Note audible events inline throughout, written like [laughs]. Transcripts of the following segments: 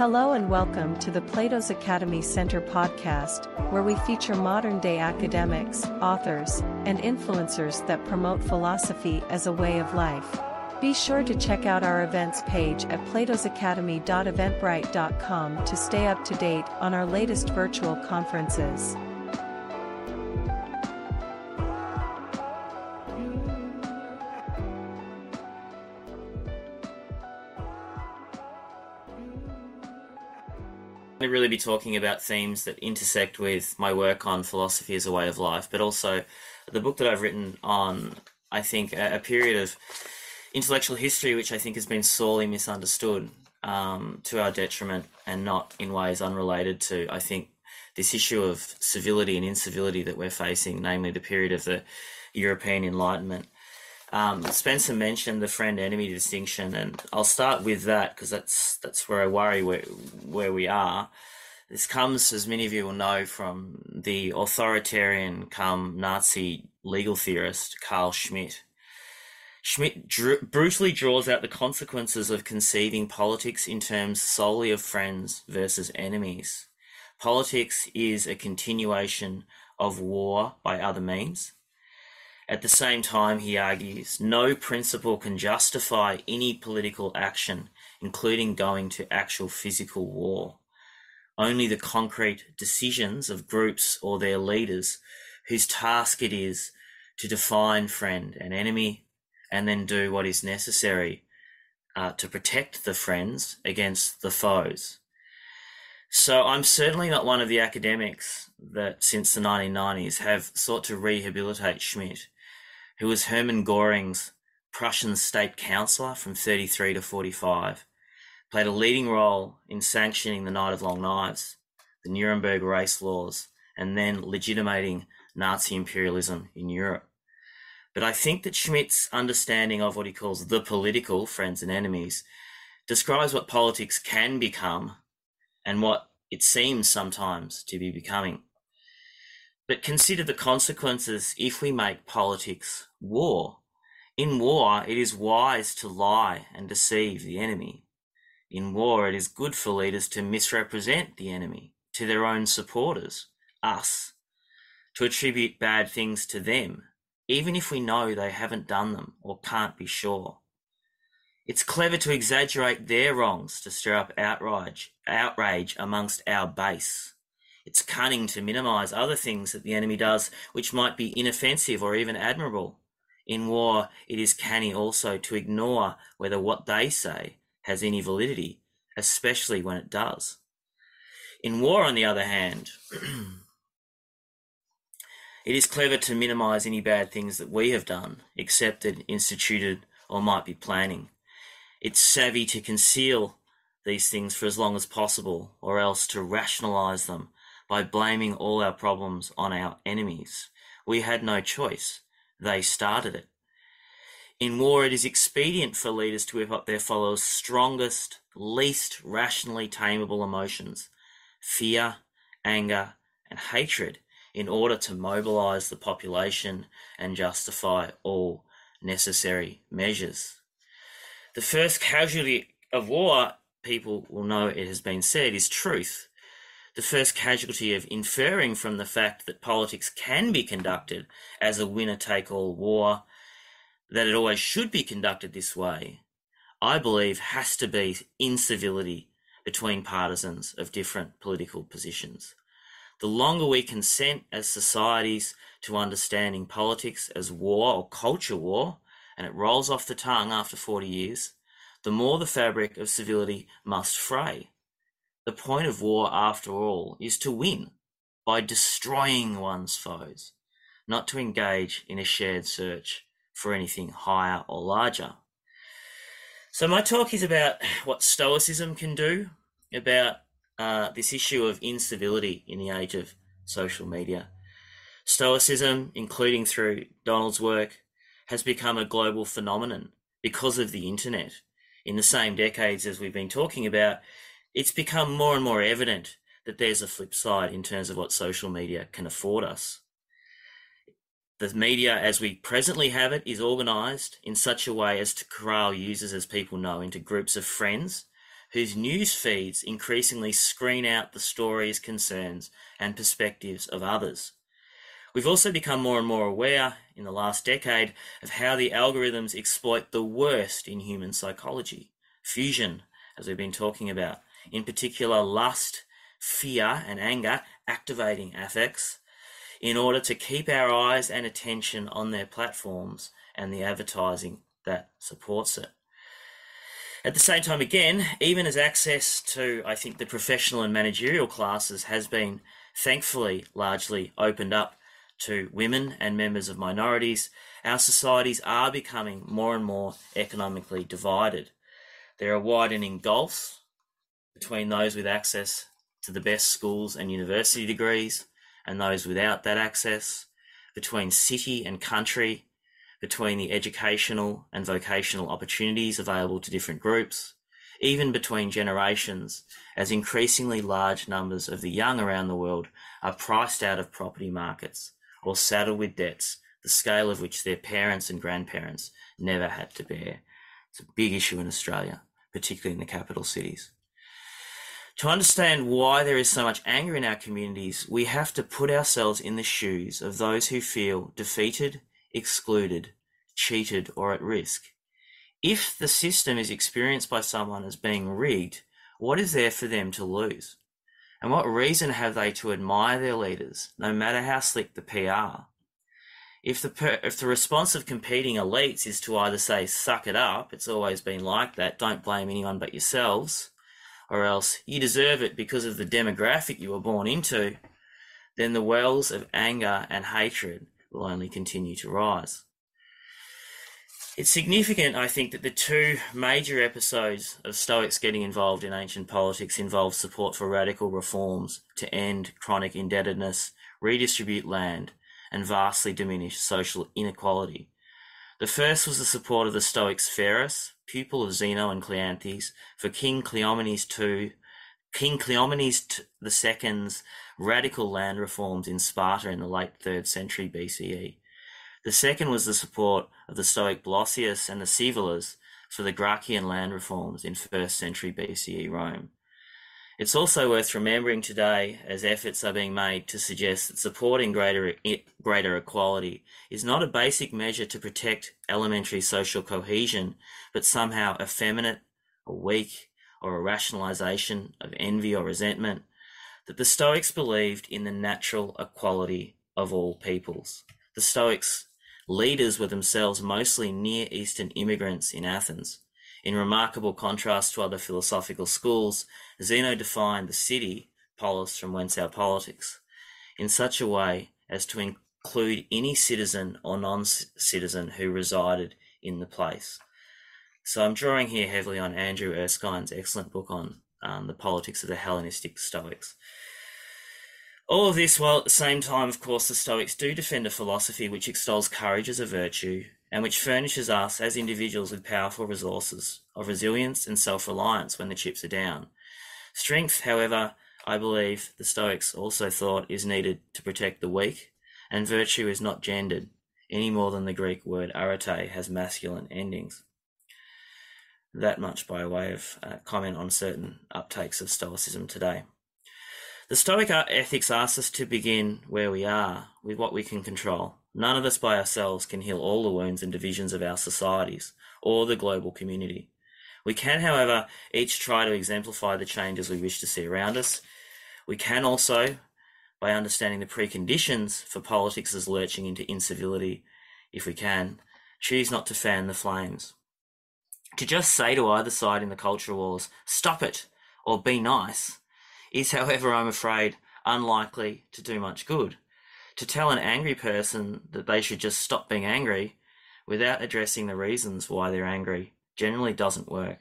Hello and welcome to the Plato's Academy Center podcast, where we feature modern day academics, authors, and influencers that promote philosophy as a way of life. Be sure to check out our events page at platosacademy.eventbrite.com to stay up to date on our latest virtual conferences. To really be talking about themes that intersect with my work on philosophy as a way of life, but also the book that I've written on, I think, a, a period of intellectual history which I think has been sorely misunderstood um, to our detriment and not in ways unrelated to, I think, this issue of civility and incivility that we're facing, namely the period of the European Enlightenment. Um, Spencer mentioned the friend-enemy distinction, and I'll start with that because that's that's where I worry where where we are. This comes, as many of you will know, from the authoritarian, come Nazi legal theorist Carl. Schmitt drew, brutally draws out the consequences of conceiving politics in terms solely of friends versus enemies. Politics is a continuation of war by other means at the same time, he argues, no principle can justify any political action, including going to actual physical war. Only the concrete decisions of groups or their leaders, whose task it is to define friend and enemy, and then do what is necessary uh, to protect the friends against the foes. So I'm certainly not one of the academics that since the 1990s have sought to rehabilitate Schmitt who was Hermann Göring's Prussian state councillor from 33 to 45, played a leading role in sanctioning the Night of Long Knives, the Nuremberg race laws, and then legitimating Nazi imperialism in Europe. But I think that Schmitt's understanding of what he calls the political friends and enemies describes what politics can become and what it seems sometimes to be becoming. But consider the consequences if we make politics war. In war, it is wise to lie and deceive the enemy. In war, it is good for leaders to misrepresent the enemy to their own supporters, us, to attribute bad things to them, even if we know they haven't done them or can't be sure. It's clever to exaggerate their wrongs to stir up outrage, outrage amongst our base. It's cunning to minimize other things that the enemy does which might be inoffensive or even admirable. In war, it is canny also to ignore whether what they say has any validity, especially when it does. In war, on the other hand, [clears throat] it is clever to minimize any bad things that we have done, accepted, instituted, or might be planning. It's savvy to conceal these things for as long as possible, or else to rationalize them by blaming all our problems on our enemies. We had no choice. They started it. In war, it is expedient for leaders to whip up their followers' strongest, least rationally tameable emotions fear, anger, and hatred in order to mobilize the population and justify all necessary measures. The first casualty of war, people will know it has been said, is truth the first casualty of inferring from the fact that politics can be conducted as a winner take all war, that it always should be conducted this way, I believe has to be incivility between partisans of different political positions. The longer we consent as societies to understanding politics as war or culture war, and it rolls off the tongue after 40 years, the more the fabric of civility must fray. The point of war, after all, is to win by destroying one's foes, not to engage in a shared search for anything higher or larger. So, my talk is about what Stoicism can do about uh, this issue of incivility in the age of social media. Stoicism, including through Donald's work, has become a global phenomenon because of the internet. In the same decades as we've been talking about, it's become more and more evident that there's a flip side in terms of what social media can afford us. The media, as we presently have it, is organized in such a way as to corral users, as people know, into groups of friends whose news feeds increasingly screen out the stories, concerns, and perspectives of others. We've also become more and more aware in the last decade of how the algorithms exploit the worst in human psychology fusion, as we've been talking about, in particular lust, fear, and anger activating affects in order to keep our eyes and attention on their platforms and the advertising that supports it. At the same time, again, even as access to, I think, the professional and managerial classes has been thankfully largely opened up to women and members of minorities, our societies are becoming more and more economically divided. There are widening gulfs between those with access to the best schools and university degrees and those without that access, between city and country, between the educational and vocational opportunities available to different groups, even between generations, as increasingly large numbers of the young around the world are priced out of property markets or saddled with debts, the scale of which their parents and grandparents never had to bear. It's a big issue in Australia, particularly in the capital cities. To understand why there is so much anger in our communities, we have to put ourselves in the shoes of those who feel defeated, excluded, cheated, or at risk. If the system is experienced by someone as being rigged, what is there for them to lose? And what reason have they to admire their leaders, no matter how slick the PR? If the per- if the response of competing elites is to either say "suck it up," it's always been like that. Don't blame anyone but yourselves, or else you deserve it because of the demographic you were born into, then the wells of anger and hatred will only continue to rise. It's significant, I think, that the two major episodes of Stoics getting involved in ancient politics involved support for radical reforms to end chronic indebtedness, redistribute land, and vastly diminish social inequality. The first was the support of the Stoic Sphaerus, pupil of Zeno and Cleanthes, for King Cleomenes II, King Cleomenes II's radical land reforms in Sparta in the late 3rd century BCE. The second was the support of the Stoic Blossius and the Scaevolas for the Gracchian land reforms in first century BCE Rome. It's also worth remembering today as efforts are being made to suggest that supporting greater, greater equality is not a basic measure to protect elementary social cohesion, but somehow effeminate or weak or a rationalization of envy or resentment, that the Stoics believed in the natural equality of all peoples. The Stoics Leaders were themselves mostly Near Eastern immigrants in Athens. In remarkable contrast to other philosophical schools, Zeno defined the city, polis from whence our politics, in such a way as to include any citizen or non-citizen who resided in the place. So I'm drawing here heavily on Andrew Erskine's excellent book on um, the politics of the Hellenistic Stoics. All of this while at the same time, of course, the Stoics do defend a philosophy which extols courage as a virtue and which furnishes us as individuals with powerful resources of resilience and self reliance when the chips are down. Strength, however, I believe the Stoics also thought is needed to protect the weak, and virtue is not gendered any more than the Greek word arete has masculine endings. That much by way of uh, comment on certain uptakes of Stoicism today. The Stoic ethics asks us to begin where we are, with what we can control. None of us by ourselves can heal all the wounds and divisions of our societies or the global community. We can, however, each try to exemplify the changes we wish to see around us. We can also, by understanding the preconditions for politics as lurching into incivility, if we can, choose not to fan the flames. To just say to either side in the culture wars, stop it, or be nice, is, however, I'm afraid, unlikely to do much good. To tell an angry person that they should just stop being angry without addressing the reasons why they're angry generally doesn't work.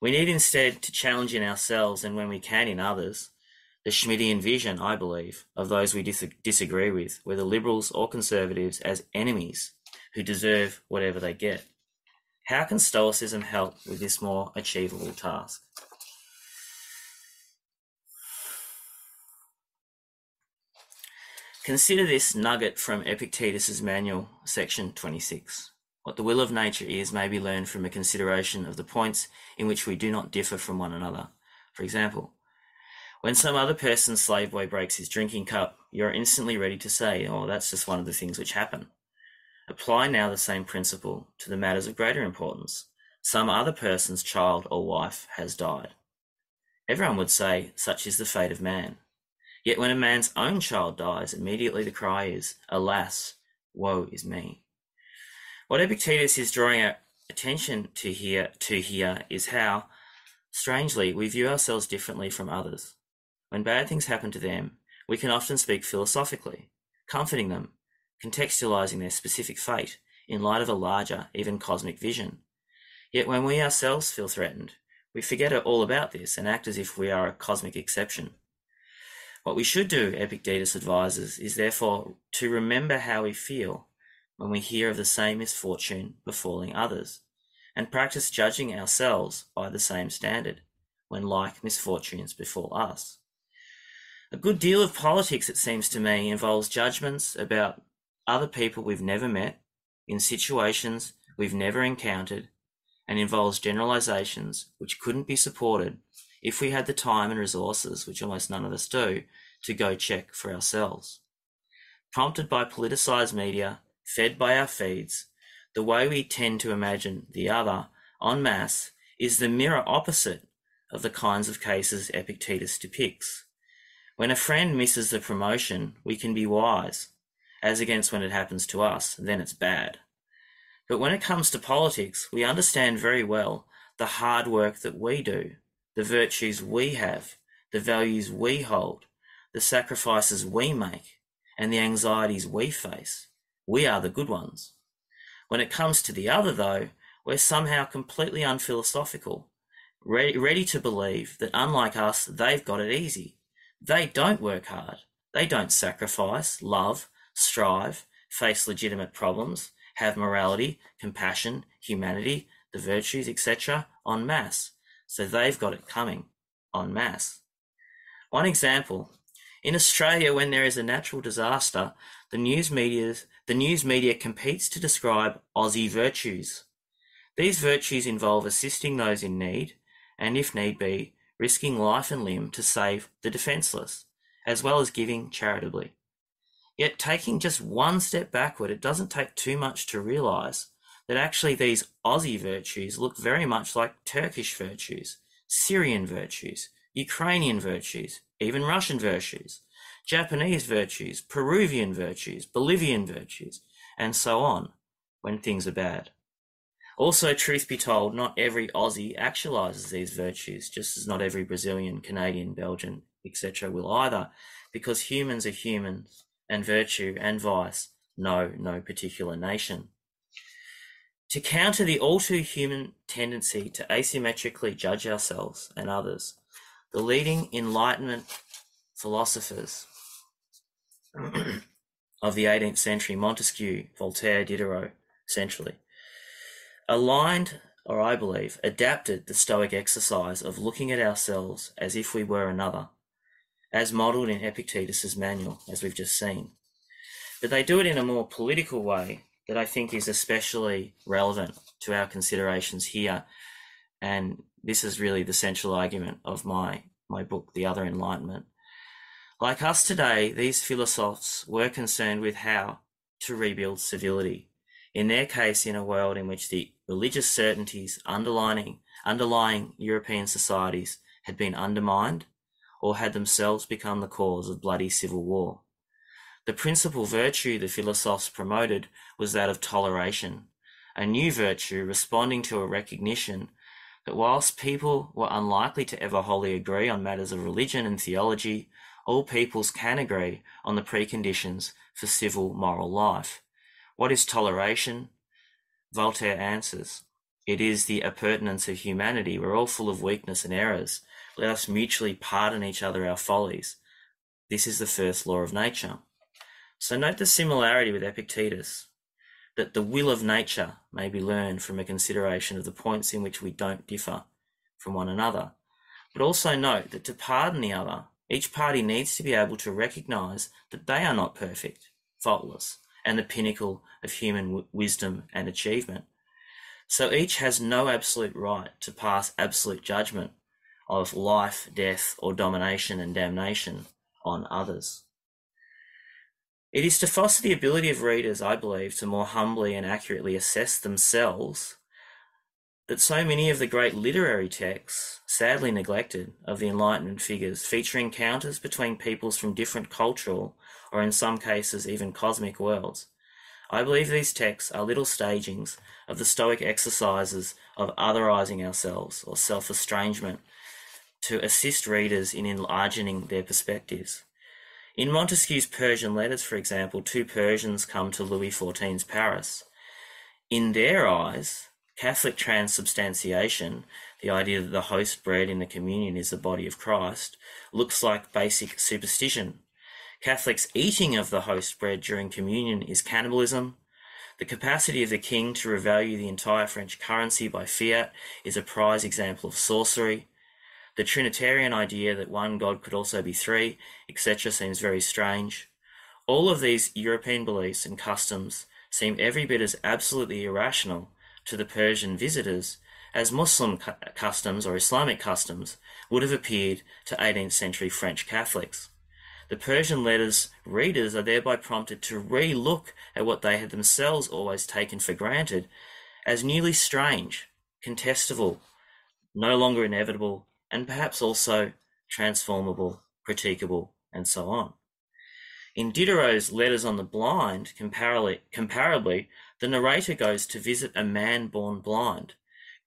We need instead to challenge in ourselves and when we can in others the Schmittian vision, I believe, of those we dis- disagree with, whether liberals or conservatives, as enemies who deserve whatever they get. How can Stoicism help with this more achievable task? Consider this nugget from Epictetus's manual, section 26. What the will of nature is may be learned from a consideration of the points in which we do not differ from one another. For example, when some other person's slave boy breaks his drinking cup, you are instantly ready to say, oh, that's just one of the things which happen. Apply now the same principle to the matters of greater importance. Some other person's child or wife has died. Everyone would say, such is the fate of man. Yet when a man's own child dies, immediately the cry is, Alas, woe is me. What Epictetus is drawing our attention to here, to here is how, strangely, we view ourselves differently from others. When bad things happen to them, we can often speak philosophically, comforting them, contextualizing their specific fate in light of a larger, even cosmic vision. Yet when we ourselves feel threatened, we forget all about this and act as if we are a cosmic exception. What we should do, Epictetus advises, is therefore to remember how we feel when we hear of the same misfortune befalling others, and practice judging ourselves by the same standard when like misfortunes befall us. A good deal of politics, it seems to me, involves judgments about other people we've never met, in situations we've never encountered, and involves generalizations which couldn't be supported if we had the time and resources, which almost none of us do, to go check for ourselves. Prompted by politicized media, fed by our feeds, the way we tend to imagine the other en masse is the mirror opposite of the kinds of cases Epictetus depicts. When a friend misses the promotion, we can be wise, as against when it happens to us, then it's bad. But when it comes to politics, we understand very well the hard work that we do the virtues we have, the values we hold, the sacrifices we make, and the anxieties we face. We are the good ones. When it comes to the other, though, we're somehow completely unphilosophical, ready, to believe that unlike us, they've got it easy. They don't work hard. They don't sacrifice, love, strive, face legitimate problems, have morality, compassion, humanity, the virtues, etc., en masse. So they've got it coming en masse. One example in Australia, when there is a natural disaster, the news, media, the news media competes to describe Aussie virtues. These virtues involve assisting those in need, and if need be, risking life and limb to save the defenceless, as well as giving charitably. Yet, taking just one step backward, it doesn't take too much to realise that actually these Aussie virtues look very much like Turkish virtues, Syrian virtues, Ukrainian virtues, even Russian virtues, Japanese virtues, Peruvian virtues, Bolivian virtues, and so on when things are bad. Also, truth be told, not every Aussie actualizes these virtues, just as not every Brazilian, Canadian, Belgian, etc. will either, because humans are humans, and virtue and vice know no particular nation. To counter the all too human tendency to asymmetrically judge ourselves and others, the leading Enlightenment philosophers [clears throat] of the 18th century, Montesquieu, Voltaire, Diderot, essentially, aligned, or I believe, adapted the Stoic exercise of looking at ourselves as if we were another, as modelled in Epictetus's manual, as we've just seen. But they do it in a more political way that I think is especially relevant to our considerations here. And this is really the central argument of my, my book, The Other Enlightenment. Like us today, these philosophers were concerned with how to rebuild civility. In their case, in a world in which the religious certainties underlying, underlying European societies had been undermined or had themselves become the cause of bloody civil war. The principal virtue the philosophers promoted was that of toleration, a new virtue responding to a recognition that whilst people were unlikely to ever wholly agree on matters of religion and theology, all peoples can agree on the preconditions for civil moral life. What is toleration? Voltaire answers, It is the appurtenance of humanity. We're all full of weakness and errors. Let us mutually pardon each other our follies. This is the first law of nature. So note the similarity with Epictetus, that the will of nature may be learned from a consideration of the points in which we don't differ from one another. But also note that to pardon the other, each party needs to be able to recognize that they are not perfect, faultless, and the pinnacle of human w- wisdom and achievement. So each has no absolute right to pass absolute judgment of life, death, or domination and damnation on others. It is to foster the ability of readers, I believe, to more humbly and accurately assess themselves that so many of the great literary texts, sadly neglected, of the Enlightenment figures feature encounters between peoples from different cultural, or in some cases even cosmic worlds. I believe these texts are little stagings of the Stoic exercises of otherizing ourselves or self estrangement to assist readers in enlarging their perspectives. In Montesquieu's Persian letters, for example, two Persians come to Louis XIV's Paris. In their eyes, Catholic transubstantiation, the idea that the host bread in the communion is the body of Christ, looks like basic superstition. Catholics' eating of the host bread during communion is cannibalism. The capacity of the king to revalue the entire French currency by fiat is a prize example of sorcery. The Trinitarian idea that one God could also be three, etc., seems very strange. All of these European beliefs and customs seem every bit as absolutely irrational to the Persian visitors as Muslim cu- customs or Islamic customs would have appeared to 18th century French Catholics. The Persian letters readers are thereby prompted to re look at what they had themselves always taken for granted as newly strange, contestable, no longer inevitable, and perhaps also transformable, critiquable, and so on. In Diderot's Letters on the Blind, comparably, comparably the narrator goes to visit a man born blind,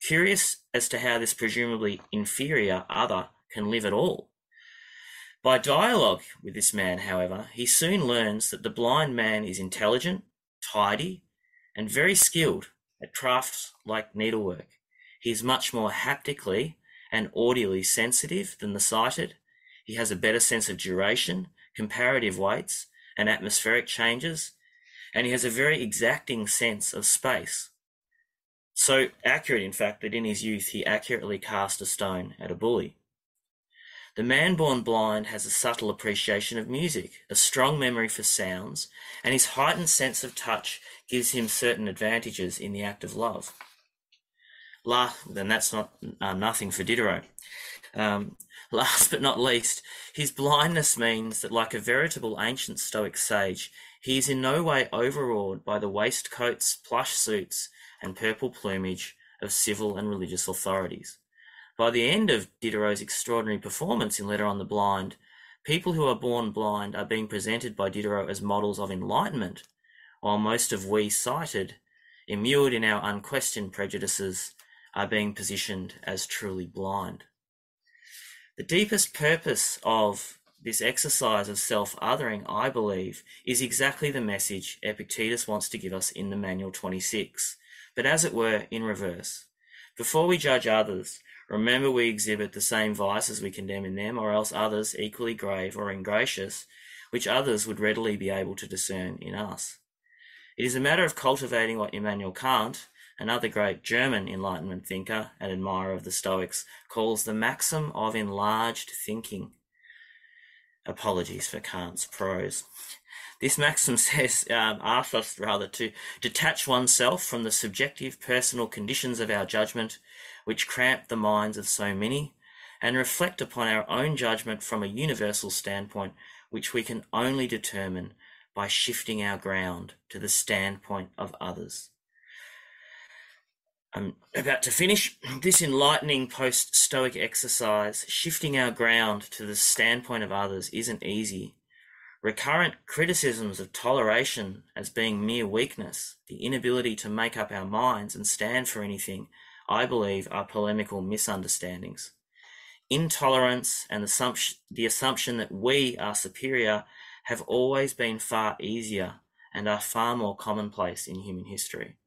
curious as to how this presumably inferior other can live at all. By dialogue with this man, however, he soon learns that the blind man is intelligent, tidy, and very skilled at crafts like needlework. He is much more haptically and audially sensitive than the sighted. He has a better sense of duration, comparative weights, and atmospheric changes, and he has a very exacting sense of space. So accurate, in fact, that in his youth he accurately cast a stone at a bully. The man born blind has a subtle appreciation of music, a strong memory for sounds, and his heightened sense of touch gives him certain advantages in the act of love. Then that's not uh, nothing for Diderot. Um, [laughs] last but not least, his blindness means that, like a veritable ancient Stoic sage, he is in no way overawed by the waistcoats, plush suits, and purple plumage of civil and religious authorities. By the end of Diderot's extraordinary performance in Letter on the Blind, people who are born blind are being presented by Diderot as models of enlightenment, while most of we sighted, immured in our unquestioned prejudices, are being positioned as truly blind. The deepest purpose of this exercise of self othering, I believe, is exactly the message Epictetus wants to give us in the Manual 26, but as it were, in reverse. Before we judge others, remember we exhibit the same vices we condemn in them, or else others, equally grave or ingracious, which others would readily be able to discern in us. It is a matter of cultivating what Immanuel Kant, another great German Enlightenment thinker and admirer of the Stoics, calls the maxim of enlarged thinking. Apologies for Kant's prose. This maxim [laughs] says, um, asks us rather to detach oneself from the subjective personal conditions of our judgment, which cramp the minds of so many, and reflect upon our own judgment from a universal standpoint, which we can only determine by shifting our ground to the standpoint of others. I'm about to finish this enlightening post Stoic exercise. Shifting our ground to the standpoint of others isn't easy. Recurrent criticisms of toleration as being mere weakness, the inability to make up our minds and stand for anything, I believe are polemical misunderstandings. Intolerance and the assumption that we are superior have always been far easier and are far more commonplace in human history.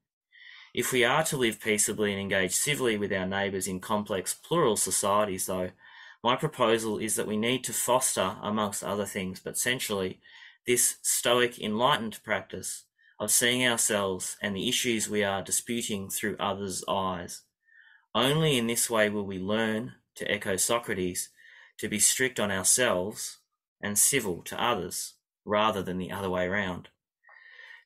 If we are to live peaceably and engage civilly with our neighbours in complex plural societies, though, my proposal is that we need to foster, amongst other things, but centrally, this stoic enlightened practice of seeing ourselves and the issues we are disputing through others' eyes. Only in this way will we learn, to echo Socrates, to be strict on ourselves and civil to others, rather than the other way round.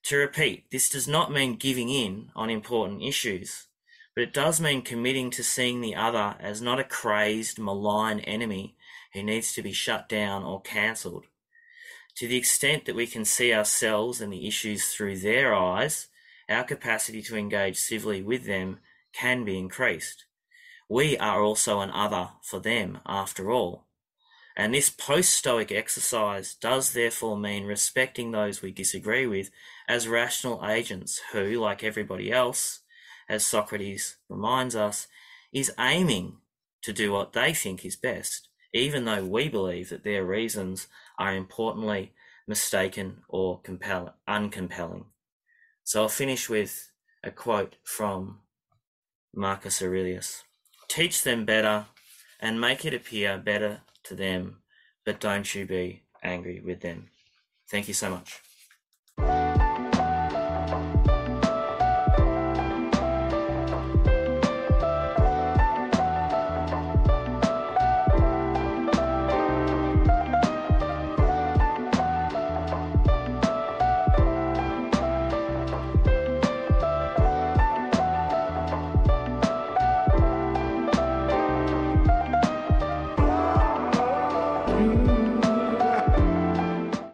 To repeat, this does not mean giving in on important issues, but it does mean committing to seeing the other as not a crazed, malign enemy who needs to be shut down or cancelled. To the extent that we can see ourselves and the issues through their eyes, our capacity to engage civilly with them can be increased. We are also an other for them, after all. And this post Stoic exercise does therefore mean respecting those we disagree with as rational agents who, like everybody else, as Socrates reminds us, is aiming to do what they think is best, even though we believe that their reasons are importantly mistaken or compel- uncompelling. So I'll finish with a quote from Marcus Aurelius Teach them better and make it appear better to them, but don't you be angry with them. Thank you so much.